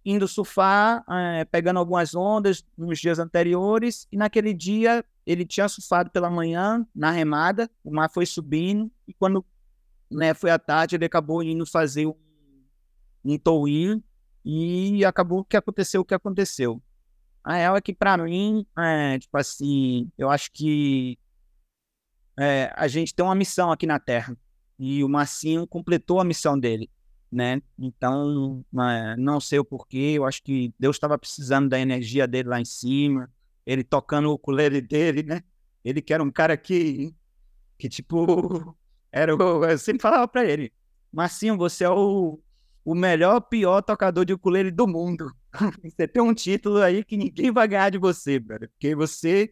indo surfar, é, pegando algumas ondas nos dias anteriores, e naquele dia ele tinha surfado pela manhã na remada, o mar foi subindo, e quando né, foi à tarde, ele acabou indo fazer um, um tow-in, e acabou que aconteceu o que aconteceu. A real é que, para mim, é, tipo assim, eu acho que é, a gente tem uma missão aqui na Terra, e o Marcinho completou a missão dele né? Então, é, não sei o porquê, eu acho que Deus estava precisando da energia dele lá em cima, ele tocando o ukulele dele, né? Ele que era um cara que, que tipo, era, eu sempre falava para ele, Marcinho, você é o, o melhor, pior tocador de ukulele do mundo. você tem um título aí que ninguém vai ganhar de você, porque você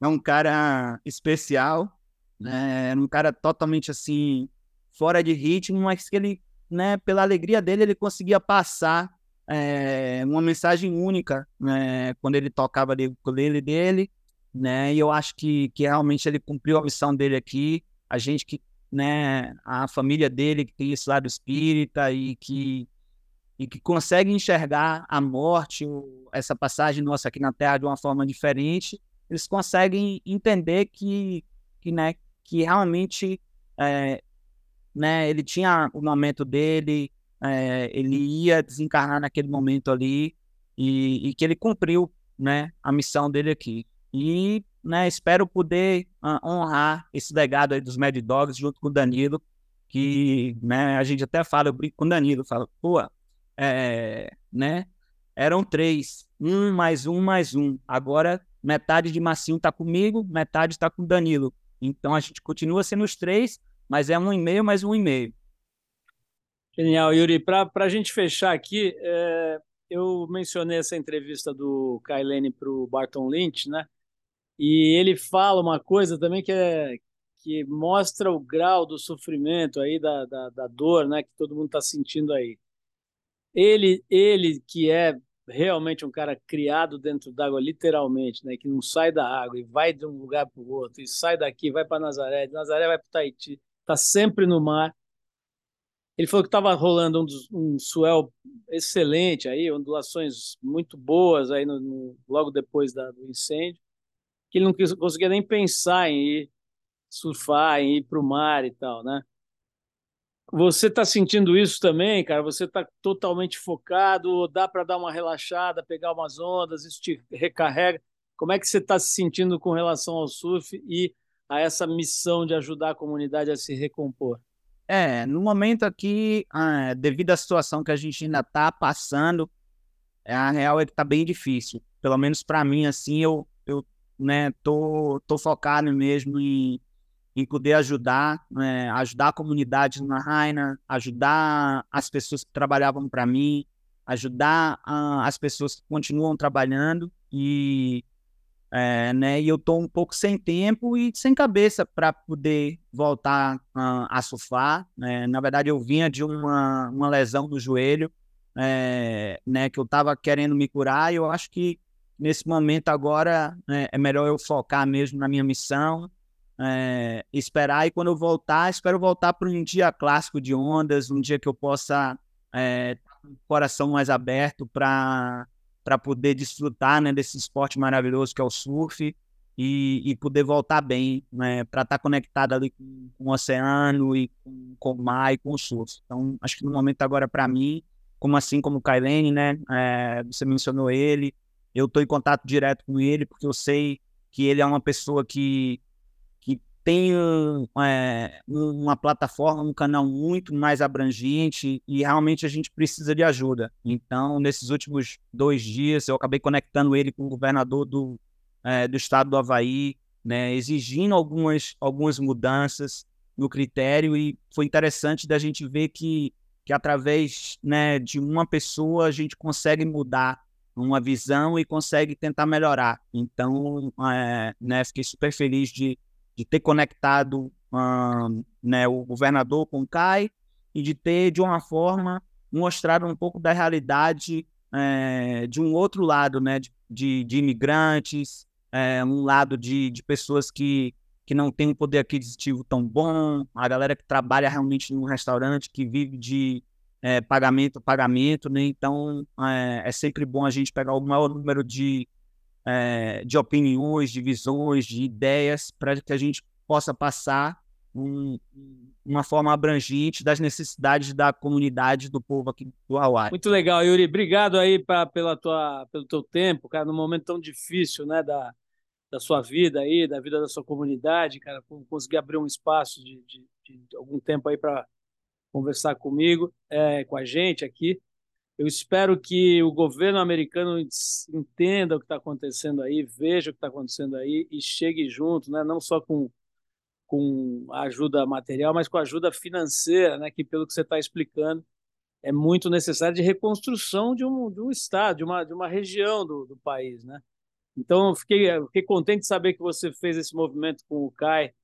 é um cara especial, né? É um cara totalmente assim, fora de ritmo, mas que ele né, pela alegria dele, ele conseguia passar é, uma mensagem única né, quando ele tocava ali o ukulele dele, né, e eu acho que, que realmente ele cumpriu a missão dele aqui, a gente que, né, a família dele que tem esse lado espírita e que e que consegue enxergar a morte, essa passagem nossa aqui na Terra de uma forma diferente, eles conseguem entender que, que, né, que realmente é, né? Ele tinha o momento dele, é, ele ia desencarnar naquele momento ali e, e, que ele cumpriu, né? A missão dele aqui. E, né? Espero poder uh, honrar esse legado aí dos Mad Dogs junto com o Danilo, que, né? A gente até fala, eu brinco com o Danilo, fala, pô, é, né? Eram três, um mais um mais um. Agora metade de Massinho tá comigo, metade está com o Danilo. Então a gente continua sendo os três, mas é um e-mail mais um e-mail. Genial, Yuri. Para a gente fechar aqui, é, eu mencionei essa entrevista do Kailene para o Barton Lynch, né? E ele fala uma coisa também que é que mostra o grau do sofrimento aí da, da, da dor, né? Que todo mundo está sentindo aí. Ele, ele que é realmente um cara criado dentro d'água, literalmente, né? Que não sai da água e vai de um lugar para o outro, e sai daqui, vai para Nazaré, de Nazaré vai para Tahiti está sempre no mar. Ele falou que estava rolando um, um swell excelente aí, ondulações muito boas aí no, no, logo depois da, do incêndio, que ele não conseguia nem pensar em ir surfar, em ir para o mar e tal, né? Você está sentindo isso também, cara? Você está totalmente focado? Dá para dar uma relaxada, pegar umas ondas? Isso te recarrega? Como é que você está se sentindo com relação ao surf e a essa missão de ajudar a comunidade a se recompor? É, no momento aqui, ah, devido à situação que a gente ainda está passando, é, a real é que está bem difícil. Pelo menos para mim, assim, eu, eu né, tô, tô focado mesmo em, em poder ajudar, né, ajudar a comunidade na Raina, ajudar as pessoas que trabalhavam para mim, ajudar uh, as pessoas que continuam trabalhando e é, né? E eu tô um pouco sem tempo e sem cabeça para poder voltar uh, a surfar. Né? Na verdade, eu vinha de uma, uma lesão no joelho, é, né? Que eu estava querendo me curar. E eu acho que nesse momento agora né, é melhor eu focar mesmo na minha missão, é, esperar. E quando eu voltar, espero voltar para um dia clássico de ondas, um dia que eu possa é, um coração mais aberto para para poder desfrutar né, desse esporte maravilhoso que é o surf e, e poder voltar bem, né, para estar tá conectado ali com, com, o oceano e com, com, o mar e com o surf. Então, acho que no momento agora para mim, como assim como o Kailene, né, é, você mencionou ele, eu estou em contato direto com ele porque eu sei que ele é uma pessoa que tem é, uma plataforma, um canal muito mais abrangente e realmente a gente precisa de ajuda. Então, nesses últimos dois dias, eu acabei conectando ele com o governador do, é, do estado do Havaí, né, exigindo algumas, algumas mudanças no critério e foi interessante da gente ver que, que através né, de uma pessoa a gente consegue mudar uma visão e consegue tentar melhorar. Então, é, né, fiquei super feliz de de ter conectado um, né, o governador com o CAI e de ter, de uma forma, mostrado um pouco da realidade é, de um outro lado, né, de, de, imigrantes, é, um lado de, de pessoas que, que não têm um poder aquisitivo tão bom, a galera que trabalha realmente num restaurante, que vive de é, pagamento a pagamento, né? Então é, é, sempre bom a gente pegar o maior número de, é, de opiniões, de visões, de ideias, para que a gente possa passar um, uma forma abrangente das necessidades da comunidade do povo aqui do Hawaii. Muito legal, Yuri. Obrigado aí pra, pela tua, pelo teu tempo, cara, num momento tão difícil, né, da, da sua vida aí, da vida da sua comunidade, cara, conseguir abrir um espaço de, de, de algum tempo aí para conversar comigo, é, com a gente aqui. Eu espero que o governo americano entenda o que está acontecendo aí, veja o que está acontecendo aí e chegue junto, né? não só com, com a ajuda material, mas com a ajuda financeira, né? que, pelo que você está explicando, é muito necessário de reconstrução de um, de um estado, de uma, de uma região do, do país. Né? Então, eu fiquei, eu fiquei contente de saber que você fez esse movimento com o CAI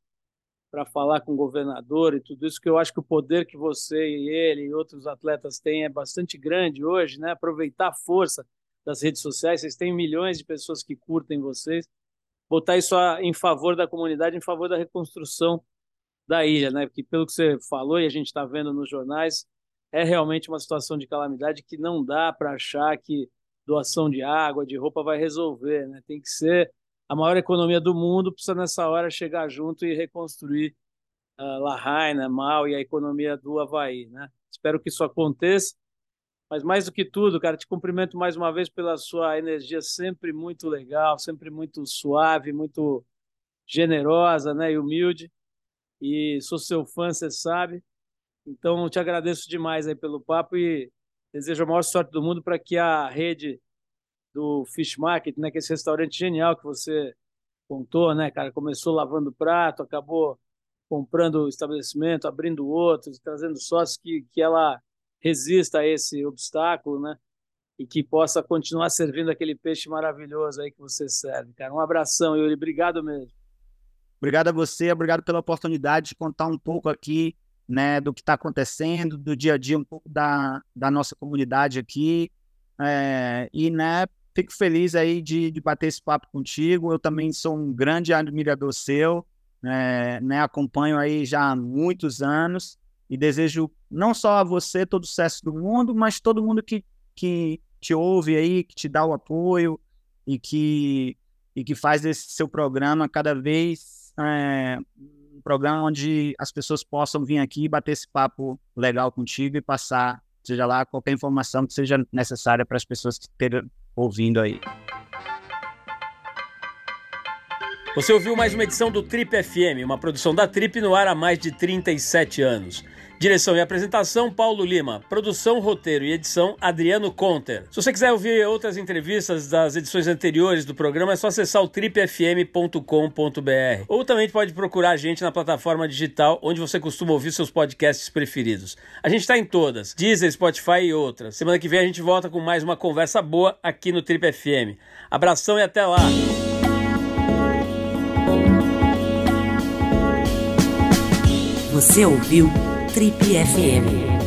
para falar com o governador e tudo isso, que eu acho que o poder que você e ele e outros atletas têm é bastante grande hoje, né? Aproveitar a força das redes sociais, vocês têm milhões de pessoas que curtem vocês, botar isso em favor da comunidade, em favor da reconstrução da ilha, né? Porque pelo que você falou e a gente está vendo nos jornais, é realmente uma situação de calamidade que não dá para achar que doação de água, de roupa vai resolver, né? Tem que ser a maior economia do mundo precisa nessa hora chegar junto e reconstruir uh, Lahaina, Mal e a economia do Havaí, né? Espero que isso aconteça. Mas mais do que tudo, cara, te cumprimento mais uma vez pela sua energia sempre muito legal, sempre muito suave, muito generosa, né, e humilde. E sou seu fã, você sabe. Então, te agradeço demais aí pelo papo e desejo a maior sorte do mundo para que a rede do Fish Market, né, que é esse restaurante genial que você contou, né, cara? Começou lavando prato, acabou comprando o estabelecimento, abrindo outros, trazendo sócios que, que ela resista a esse obstáculo, né? E que possa continuar servindo aquele peixe maravilhoso aí que você serve, cara. Um abração, Yuri. Obrigado mesmo. Obrigado a você, obrigado pela oportunidade de contar um pouco aqui, né, do que está acontecendo, do dia a dia, um pouco da, da nossa comunidade aqui. É, e, né, Fico feliz aí de, de bater esse papo contigo. Eu também sou um grande admirador seu, é, né? Acompanho aí já há muitos anos e desejo não só a você todo o sucesso do mundo, mas todo mundo que, que te ouve aí, que te dá o apoio e que, e que faz esse seu programa cada vez é, um programa onde as pessoas possam vir aqui bater esse papo legal contigo e passar, seja lá, qualquer informação que seja necessária para as pessoas que estejam ouvindo aí. Você ouviu mais uma edição do Trip FM, uma produção da Trip no ar há mais de 37 anos. Direção e apresentação, Paulo Lima. Produção, roteiro e edição, Adriano Conter. Se você quiser ouvir outras entrevistas das edições anteriores do programa, é só acessar o tripfm.com.br. Ou também pode procurar a gente na plataforma digital onde você costuma ouvir seus podcasts preferidos. A gente está em todas, Deezer, Spotify e outras. Semana que vem a gente volta com mais uma conversa boa aqui no Trip FM. Abração e até lá! Você ouviu Trip FM.